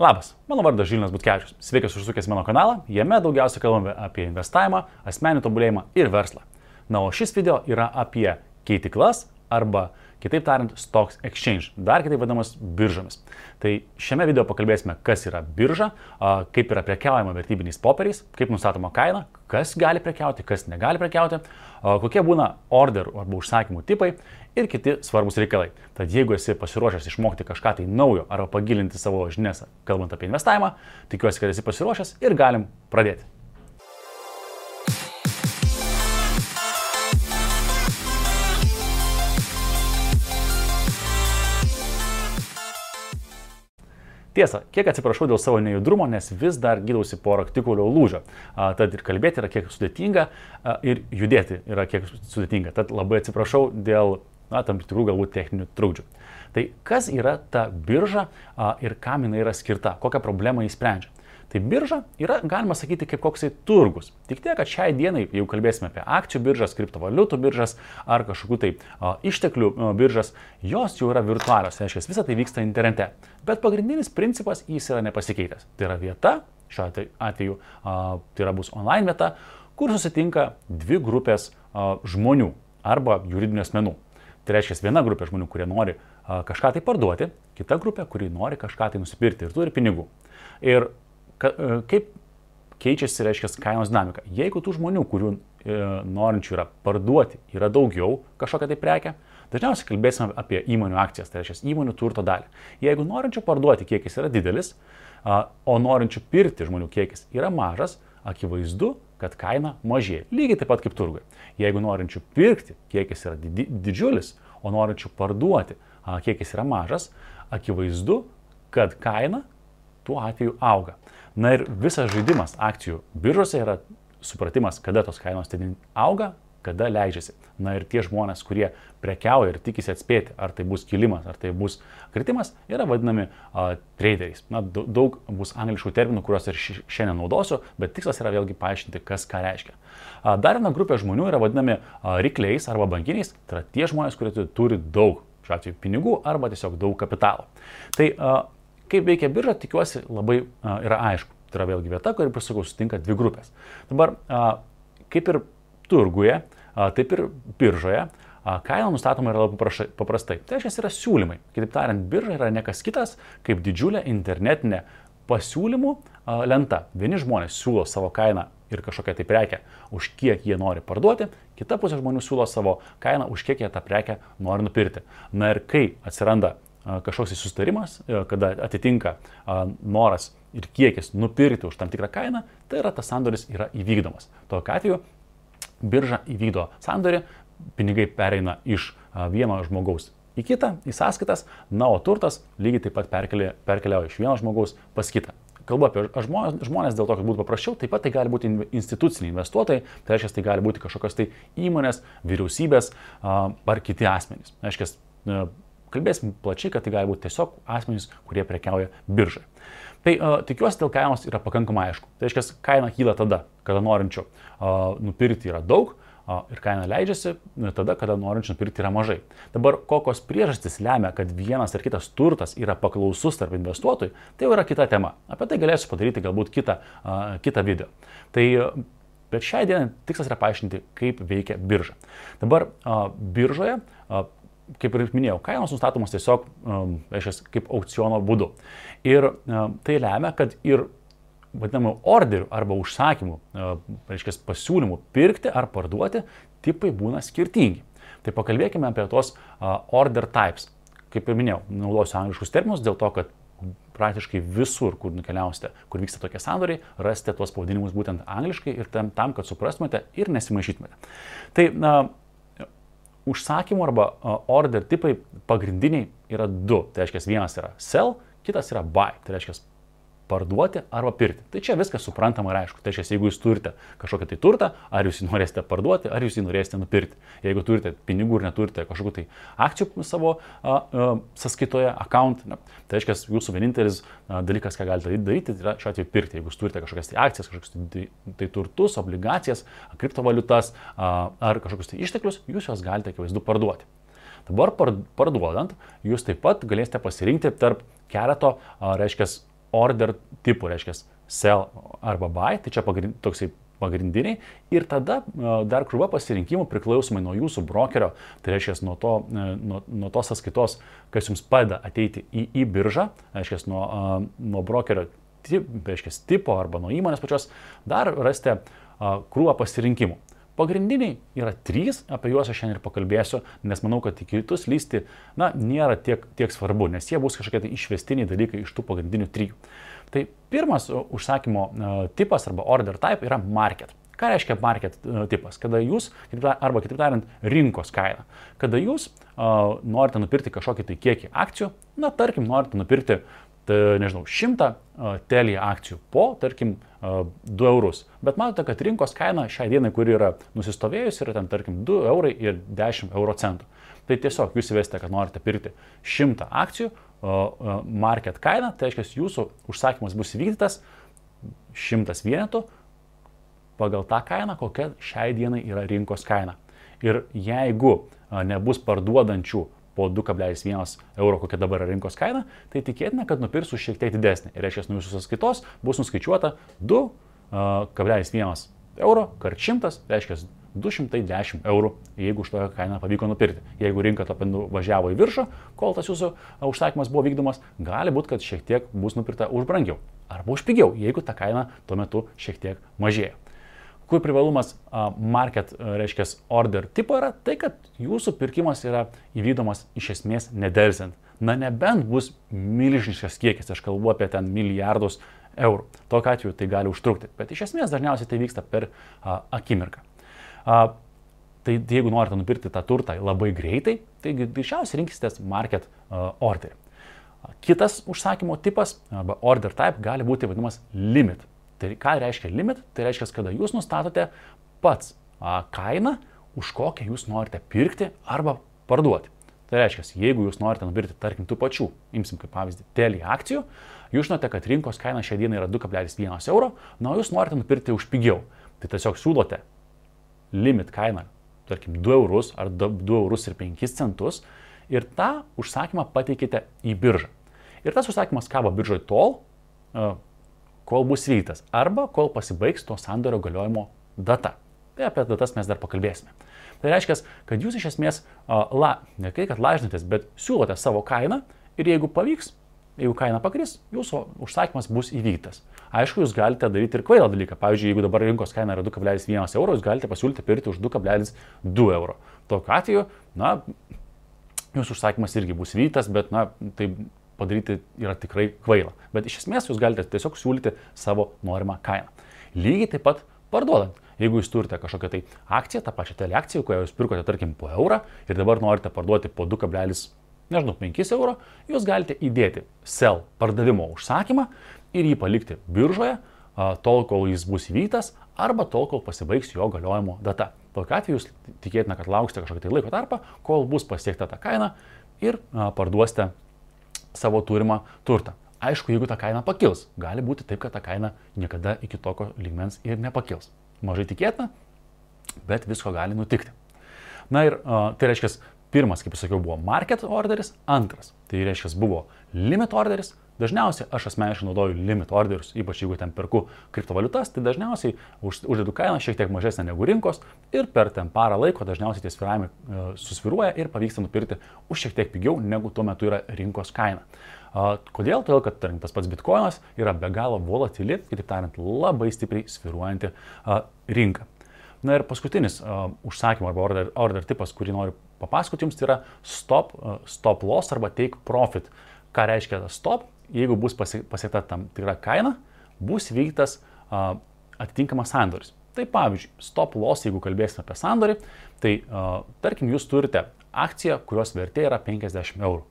Labas, mano vardas Žilinas Butkevičius. Sveikas užsukęs mano kanalą. Jame daugiausia kalbame apie investavimą, asmenį tobulėjimą ir verslą. Na, o šis video yra apie keitiklas arba kitaip tariant, Stocks Exchange, dar kitaip vadinamas biržomis. Tai šiame video pakalbėsime, kas yra birža, kaip yra prekiaujama vertybiniais popieriais, kaip nustatoma kaina, kas gali prekiauti, kas negali prekiauti, kokie būna orderų arba užsakymų tipai ir kiti svarbus reikalai. Tad jeigu esi pasiruošęs išmokti kažką tai naujo arba pagilinti savo žinias, kalbant apie investavimą, tikiuosi, kad esi pasiruošęs ir galim pradėti. Tiesa, kiek atsiprašau dėl savo nejudrumo, nes vis dar gydausi po raktikulio lūžio. A, tad ir kalbėti yra kiek sudėtinga a, ir judėti yra kiek sudėtinga. Tad labai atsiprašau dėl na, tam tikrų galbūt techninių trukdžių. Tai kas yra ta birža a, ir kam jinai yra skirta, kokią problemą jis sprendžia. Tai birža yra, galima sakyti, kaip koksai turgus. Tik tiek, kad šiai dienai, jeigu kalbėsime apie akcijų biržas, kriptovaliutų biržas ar kažkokių tai a, išteklių a, biržas, jos jau yra virtualios, tai reiškia, visą tai vyksta internete. Bet pagrindinis principas jis yra nepasikeitęs. Tai yra vieta, šiuo atveju a, tai yra bus online vieta, kur susitinka dvi grupės a, žmonių arba juridinių asmenų. Tai reiškia, viena grupė žmonių, kurie nori kažką tai parduoti, kita grupė, kuri nori kažką tai nusipirkti ir turi pinigų. Ir ka, e, kaip keičiasi, reiškia, kainos dinamika. Jeigu tų žmonių, kurių e, norinčių yra parduoti, yra daugiau kažkokią tai prekę, dažniausiai kalbėsime apie įmonių akcijas, tai reiškia įmonių turto dalį. Jeigu norinčių parduoti kiekis yra didelis, a, o norinčių pirkti žmonių kiekis yra mažas, akivaizdu, kad kaina mažėja. Lygiai taip pat kaip turgui. Jeigu norinčių pirkti kiekis yra didi, didžiulis, o norinčių parduoti a, kiekis yra mažas, akivaizdu, kad kaina tuo atveju auga. Na ir visas žaidimas akcijų biržose yra supratimas, kada tos kainos ten auga, kada leidžiasi. Na ir tie žmonės, kurie prekiauja ir tikisi atspėti, ar tai bus kilimas, ar tai bus kritimas, yra vadinami uh, traderiais. Na, daug bus angliškų terminų, kuriuos ir šiandien naudosiu, bet tikslas yra vėlgi paaiškinti, kas ką reiškia. Uh, dar viena grupė žmonių yra vadinami uh, rykliais arba bankiniais. Tai yra tie žmonės, kurie turi daug, šiuo atveju, pinigų arba tiesiog daug kapitalo. Tai uh, Kaip veikia birža, tikiuosi, labai a, yra aišku. Tai yra vėlgi vieta, kur, pasakau, sutinka dvi grupės. Dabar, a, kaip ir turguje, a, taip ir biržoje, kaina nustatoma yra labai paprastai. Tai reiškia, yra siūlymai. Kitaip tariant, birža yra nekas kitas, kaip didžiulė internetinė pasiūlymų lenta. Vieni žmonės siūlo savo kainą ir kažkokią tai prekę, už kiek jie nori parduoti, kita pusė žmonių siūlo savo kainą, už kiek jie tą prekę nori nupirkti. Na ir kai atsiranda kažkoks susitarimas, e, kada atitinka noras ir kiekis nupirkti už tam tikrą kainą, tai yra tas sandoris yra įvykdomas. Tokiu atveju birža įvykdo sandorį, pinigai pereina iš vieno žmogaus į kitą, į sąskaitas, na, o turtas lygiai taip pat perkelia, perkeliauja iš vieno žmogaus pas kitą. Kalbu apie žmonės dėl to, kad būtų paprasčiau, taip pat tai gali būti instituciniai investuotojai, tai reiškia, tai gali būti kažkokios tai įmonės, vyriausybės ar kiti asmenys. Tai reiškia, Kalbėsim plačiai, kad tai gali būti tiesiog asmenys, kurie prekiauja biržai. Tai uh, tikiuosi dėl kainos yra pakankamai aišku. Tai reiškia, kaina kyla tada, kada norinčių uh, nupirkti yra daug uh, ir kaina leidžiasi tada, kada norinčių nupirkti yra mažai. Dabar kokios priežastys lemia, kad vienas ar kitas turtas yra paklausus tarp investuotojų, tai jau yra kita tema. Apie tai galėsiu padaryti galbūt kitą, uh, kitą video. Tai uh, Bet šią dieną tikslas yra paaiškinti, kaip veikia birža. Dabar a, biržoje a, kaip ir minėjau, kainos nustatomos tiesiog, um, reiškia, kaip aukciono būdu. Ir um, tai lemia, kad ir vadinamų orderių arba užsakymų, uh, reiškia, pasiūlymų pirkti ar parduoti tipai būna skirtingi. Tai pakalbėkime apie tos uh, order types. Kaip ir minėjau, naudosiu angliškus terminus dėl to, kad praktiškai visur, kur nukeliausite, kur vyksta tokie sandoriai, rasite tuos pavadinimus būtent angliškai ir tam, tam kad suprastumėte ir nesimaišytumėte. Tai na, užsakymų arba order tipai pagrindiniai yra du. Tai reiškia, vienas yra sell, kitas yra buy. Tai reiškia, parduoti arba pirkti. Tai čia viskas suprantama ir aišku. Tai reiškia, jeigu jūs turite kažkokią tai turtą, ar jūs jį norėsite parduoti, ar jūs jį norėsite nupirkti. Jeigu turite pinigų ir neturite kažkokių tai akcijų savo a, a, sąskaitoje, account, ne, tai reiškia, jūsų vienintelis a, dalykas, ką galite daryti, tai yra šiuo atveju pirkti. Jeigu jūs turite kažkokias tai akcijas, kažkokius tai, tai turtus, obligacijas, kriptovaliutas a, ar kažkokius tai išteklius, jūs juos galite akivaizdu parduoti. Dabar parduodant, jūs taip pat galėsite pasirinkti tarp keleto, reiškia, order tipų, reiškia sell arba buy, tai čia pagrind, toksai pagrindiniai ir tada dar krūva pasirinkimų priklausomai nuo jūsų brokerio, tai reiškia nuo, to, nuo, nuo tos sąskaitos, kas jums padeda ateiti į, į biržą, reiškia nuo, nuo brokerio tip, reiškia, tipo arba nuo įmonės pačios, dar rasite krūvą pasirinkimų. Pagrindiniai yra trys, apie juos aš šiandien ir pakalbėsiu, nes manau, kad į kitus lysti, na, nėra tiek, tiek svarbu, nes jie bus kažkokie tai išvestiniai dalykai iš tų pagrindinių trijų. Tai pirmas užsakymo tipas arba order type yra market. Ką reiškia market tipas? Kada jūs, arba kitaip tariant, rinkos kaina. Kada jūs uh, norite nupirkti kažkokį tai kiekį akcijų, na, tarkim, norite nupirkti tai, nežinau, 100 telį akcijų po, tarkim, 2 eurus. Bet matote, kad rinkos kaina šiai dienai, kuri yra nusistovėjusi, yra ten, tarkim, 2 eurai ir 10 euro centų. Tai tiesiog jūs įvesite, kad norite pirkti 100 akcijų, market kaina, tai reiškia, jūsų užsakymas bus įvykdytas 100 vienetų pagal tą kainą, kokia šiai dienai yra rinkos kaina. Ir jeigu nebus parduodančių po 2,1 euro, kokia dabar yra rinkos kaina, tai tikėtina, kad nupirksiu šiek tiek didesnį. Ir reiškia, nuo jūsų sąskaitos bus nuskaičiuota 2,1 euro kart 100, reiškia 210 eurų, jeigu už tokią kainą pavyko nupirkti. Jeigu rinka to važiavo į viršų, kol tas jūsų užsakymas buvo vykdomas, gali būti, kad šiek tiek bus nupirkta už brangiau arba už pigiau, jeigu ta kaina tuo metu šiek tiek mažėja. Kur privalumas market, reiškia, order tipo yra tai, kad jūsų pirkimas yra įvykdomas iš esmės nedelsiant. Na nebent bus milžiniškas kiekis, aš kalbu apie ten milijardus eurų. Tokiu atveju tai gali užtrukti, bet iš esmės dažniausiai tai vyksta per a, akimirką. A, tai jeigu norite nupirkti tą turtą labai greitai, tai greičiausiai rinksitės market a, orderį. Kitas užsakymo tipas arba order type gali būti vadinamas limit. Tai ką reiškia limit? Tai reiškia, kada jūs nustatote pats kainą, už kokią jūs norite pirkti arba parduoti. Tai reiškia, jeigu jūs norite nupirkti, tarkim, tų pačių, imsim kaip pavyzdį, telį akcijų, jūs žinote, kad rinkos kaina šią dieną yra 2,1 euro, na, jūs norite nupirkti už pigiau. Tai tiesiog siūlote limit kainą, tarkim, 2 eurus ar 2 eurus ir 5 centus ir tą užsakymą pateikite į biržą. Ir tas užsakymas kabo biržoje tol, kol bus vykdytas arba kol pasibaigs to sandorio galiojimo data. Tai apie datas mes dar pakalbėsime. Tai reiškia, kad jūs iš esmės, la, ne kai kad lažinatės, bet siūlote savo kainą ir jeigu pavyks, jeigu kaina pakris, jūsų užsakymas bus įvykdytas. Aišku, jūs galite daryti ir kvailą dalyką. Pavyzdžiui, jeigu dabar rinkos kaina yra 2,1 euro, jūs galite pasiūlyti pirkti už 2,2 euro. Tokiu atveju, na, jūsų užsakymas irgi bus įvykdytas, bet, na, tai padaryti yra tikrai kvaila. Bet iš esmės jūs galite tiesiog siūlyti savo norimą kainą. Lygiai taip pat parduodant. Jeigu jūs turite kažkokią tai akciją, tą pačią teleakciją, kurią jūs pirkote, tarkim, po eurą ir dabar norite parduoti po 2,5 nežinau, 5 euro, jūs galite įdėti sell pardavimo užsakymą ir jį palikti biržoje tol, kol jis bus įvyktas arba tol, kol pasibaigs jo galiojimo data. Tokiu atveju jūs tikėtina, kad lauksite kažkokį tai laiko tarpą, kol bus pasiekta ta kaina ir parduosite savo turimą turtą. Aišku, jeigu ta kaina pakils, gali būti taip, kad ta kaina niekada iki tokio lygmens ir nepakils. Mažai tikėtina, bet visko gali nutikti. Na ir uh, tai reiškia, pirmas, kaip sakiau, buvo market orderis, antras, tai reiškia, buvo limit orderis, Dažniausiai aš asmeniškai naudoju limit orderius, ypač jeigu ten perku kriptovaliutas, tai dažniausiai už, uždedu kainą šiek tiek mažesnę negu rinkos ir per ten parą laiko dažniausiai tie sviravimai e, susviruoja ir pavyksta nupirkti už šiek tiek pigiau negu tuo metu yra rinkos kaina. Kodėl? Todėl, kad tarkim, tas pats bitkoinas yra be galo volatili, kitaip tariant, labai stipriai sviruojanti rinka. Na ir paskutinis uh, užsakymo arba order, order tipas, kurį noriu papasakoti jums, tai yra stop, uh, stop loss arba take profit. Ką reiškia stop? Jeigu bus pasiekta tam tikra kaina, bus vyktas a, atitinkamas sandoris. Tai pavyzdžiui, stop loss, jeigu kalbėsime apie sandorį, tai a, tarkim jūs turite akciją, kurios vertė yra 50 eurų.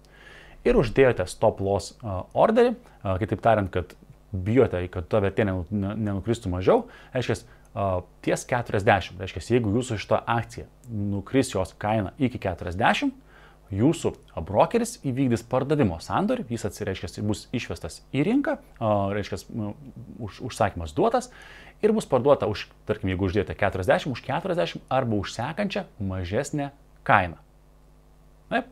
Ir uždėjote stop loss a, orderį, a, kitaip tariant, kad bijote, kad ta vertė nenukristų mažiau, reiškia, ties 40. Reiškia, jeigu jūsų šita akcija nukris jos kaina iki 40, jūsų brokeris įvykdys pardavimo sandorį, jis atsireiškia, bus išvestas į rinką, reiškia, už, užsakymas duotas ir bus parduota už, tarkim, jeigu uždėjote 40, už 40 arba už sekančią mažesnę kainą. Taip.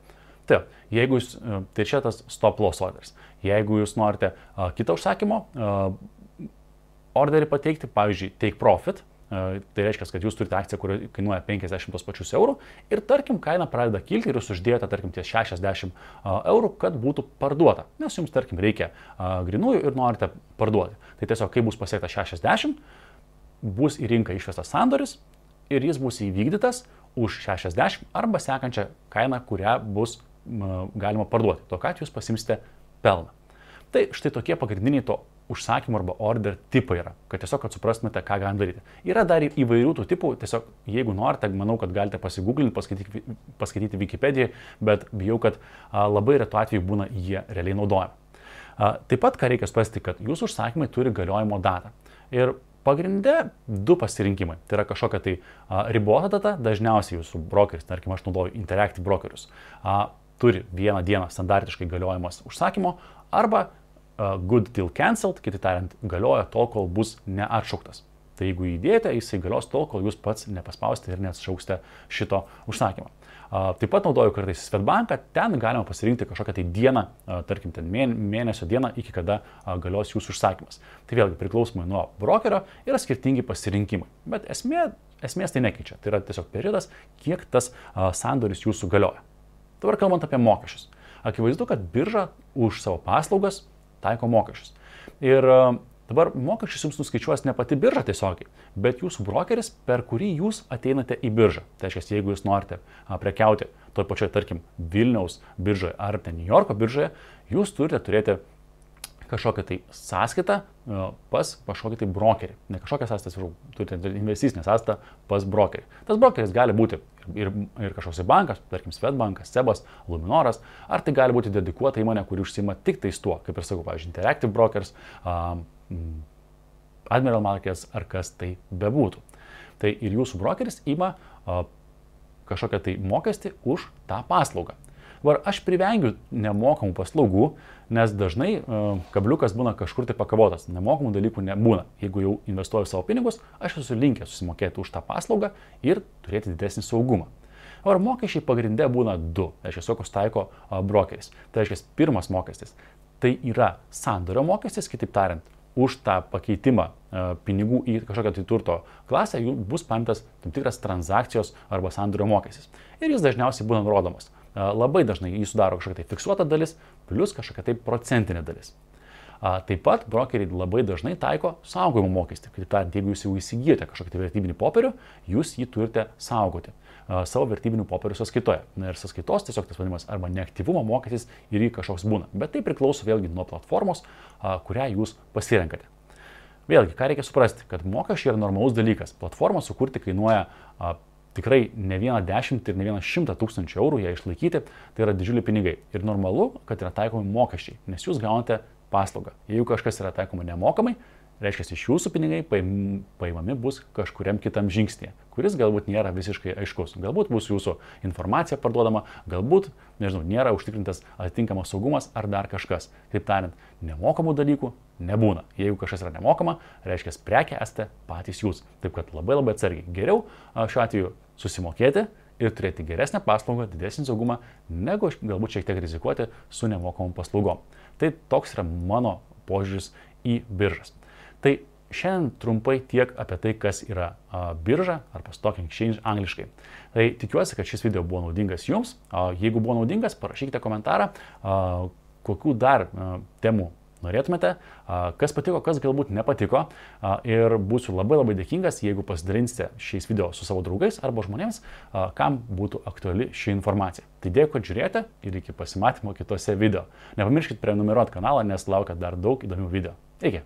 Tai, jeigu jūs, tai čia tas stop loss orders. Jeigu jūs norite uh, kitą užsakymo uh, orderį pateikti, pavyzdžiui, take profit, Tai reiškia, kad jūs turite akciją, kuri kainuoja 50 tos pačius eurų ir tarkim kaina pradeda kilti ir jūs uždėjote tarkim ties 60 eurų, kad būtų parduota. Nes jums tarkim reikia grinųjų ir norite parduoti. Tai tiesiog, kai bus pasiekta 60, bus į rinką išvestas sandoris ir jis bus įvykdytas už 60 arba sekančią kainą, kurią bus galima parduoti. Tokiu atveju jūs pasimsite pelną. Tai štai tokie pagrindiniai to užsakymų arba order tipai yra, kad tiesiog, kad suprastumėte, ką galim daryti. Yra dar įvairių tų tipų, tiesiog, jeigu norite, manau, kad galite pasigūglinti, paskaityti, paskaityti Wikipediją, bet bijau, kad a, labai retu atveju būna jie realiai naudojami. A, taip pat, ką reikia suprasti, kad jūsų užsakymai turi galiojimo datą. Ir pagrindė du pasirinkimai. Tai yra kažkokia tai a, ribota data, dažniausiai jūsų brokeris, tarkim, aš naudoju Interactive brokerius, a, turi vieną dieną standartiškai galiojimas užsakymo arba good till cancelled, kitaip tariant, galioja tol, kol bus neatšauktas. Tai jeigu įdėjote, jisai galios tol, kol jūs pats nepaspausite ir neatšauksite šito užsakymo. Taip pat naudoju kartais Svetbanką, ten galima pasirinkti kažkokią tai dieną, tarkim, ten mėnesio dieną, iki kada galios jūsų užsakymas. Tai vėlgi priklausomai nuo brokerio yra skirtingi pasirinkimai. Bet esmė, esmės tai nekeičia. Tai yra tiesiog periodas, kiek tas sandoris jūsų galioja. Dabar kalbant apie mokesčius. Akivaizdu, kad birža už savo paslaugas taiko mokesčius. Ir e, dabar mokesčius jums nuskaičiuos ne pati birža tiesiogiai, bet jūsų brokeris, per kurį jūs ateinate į biržą. Tai reiškia, jeigu jūs norite prekiauti toj pačioj, tarkim, Vilniaus biržoje ar ten New Yorko biržoje, jūs turite turėti kažkokią tai sąskaitą e, pas kažkokį tai brokerį. Ne kažkokią sąskaitą, turite investicinę sąskaitą pas brokerį. Tas brokeris gali būti ir, ir kažkoks bankas, tarkim Svetbankas, Sebas, Luminoras, ar tai gali būti dedikuota įmonė, kuri užsima tik tais tuo, kaip ir sakau, pavyzdžiui, Interactive Brokers, um, Admiral Markets ar kas tai bebūtų. Tai ir jūsų brokeris ima uh, kažkokią tai mokestį už tą paslaugą. Var aš privengiu nemokamų paslaugų, nes dažnai uh, kabliukas būna kažkur tai pakavotas, nemokamų dalykų nebūna. Jeigu jau investuoju savo pinigus, aš esu linkęs susimokėti už tą paslaugą ir turėti didesnį saugumą. Ar mokesčiai pagrindė būna du, tai reiškia, kokius taiko uh, brokeris. Tai reiškia, pirmas mokestis tai yra sandorio mokestis, kitaip tariant, už tą pakeitimą e, pinigų į kažkokią tai turto klasę bus paimtas tam tikras transakcijos arba sandorio mokestis. Ir jis dažniausiai būna nurodomas labai dažnai jį sudaro kažkokia tai fiksuota dalis, plus kažkokia tai procentinė dalis. Taip pat brokeriai labai dažnai taiko saugojimo mokestį. Kitaip tariant, jeigu jūs jau įsigijote kažkokį tai vertybinį popierių, jūs jį turite saugoti savo vertybinių popierių sąskaitoje. Na ir sąskaitos tiesiog tas vadinamas arba neaktyvumo mokestis ir jį kažkoks būna. Bet tai priklauso vėlgi nuo platformos, kurią jūs pasirenkate. Vėlgi, ką reikia suprasti, kad mokesčiai yra normalus dalykas. Platformą sukurti kainuoja tikrai ne vieną dešimt ir ne vieną šimtą tūkstančių eurų ją išlaikyti, tai yra didžiuliai pinigai. Ir normalu, kad yra taikomi mokesčiai, nes jūs gaunate paslaugą. Jeigu kažkas yra taikoma nemokamai, reiškia, iš jūsų pinigai paimami bus kažkuriam kitam žingsnėje, kuris galbūt nėra visiškai aiškus. Galbūt bus jūsų informacija parduodama, galbūt, nežinau, nėra užtikrintas atitinkamas saugumas ar dar kažkas. Taip tariant, nemokamų dalykų nebūna. Jeigu kažkas yra nemokama, reiškia, prekia esate patys jūs. Taip kad labai labai atsargiai. Geriau šiuo atveju susimokėti ir turėti geresnę paslaugą, didesnį saugumą, negu galbūt šiek tiek rizikuoti su nemokamom paslaugom. Tai toks yra mano požiūris į biržas. Tai šiandien trumpai tiek apie tai, kas yra birža arba Stock Exchange angliškai. Tai tikiuosi, kad šis video buvo naudingas jums. Jeigu buvo naudingas, parašykite komentarą, kokių dar temų norėtumėte, kas patiko, kas galbūt nepatiko ir būsiu labai labai dėkingas, jeigu pasidalinsite šiais video su savo draugais arba žmonėms, kam būtų aktuali ši informacija. Tai dėkui, kad žiūrėjote ir iki pasimatymo kitose video. Nepamirškit prenumeruoti kanalą, nes laukia dar daug įdomių video. Iki.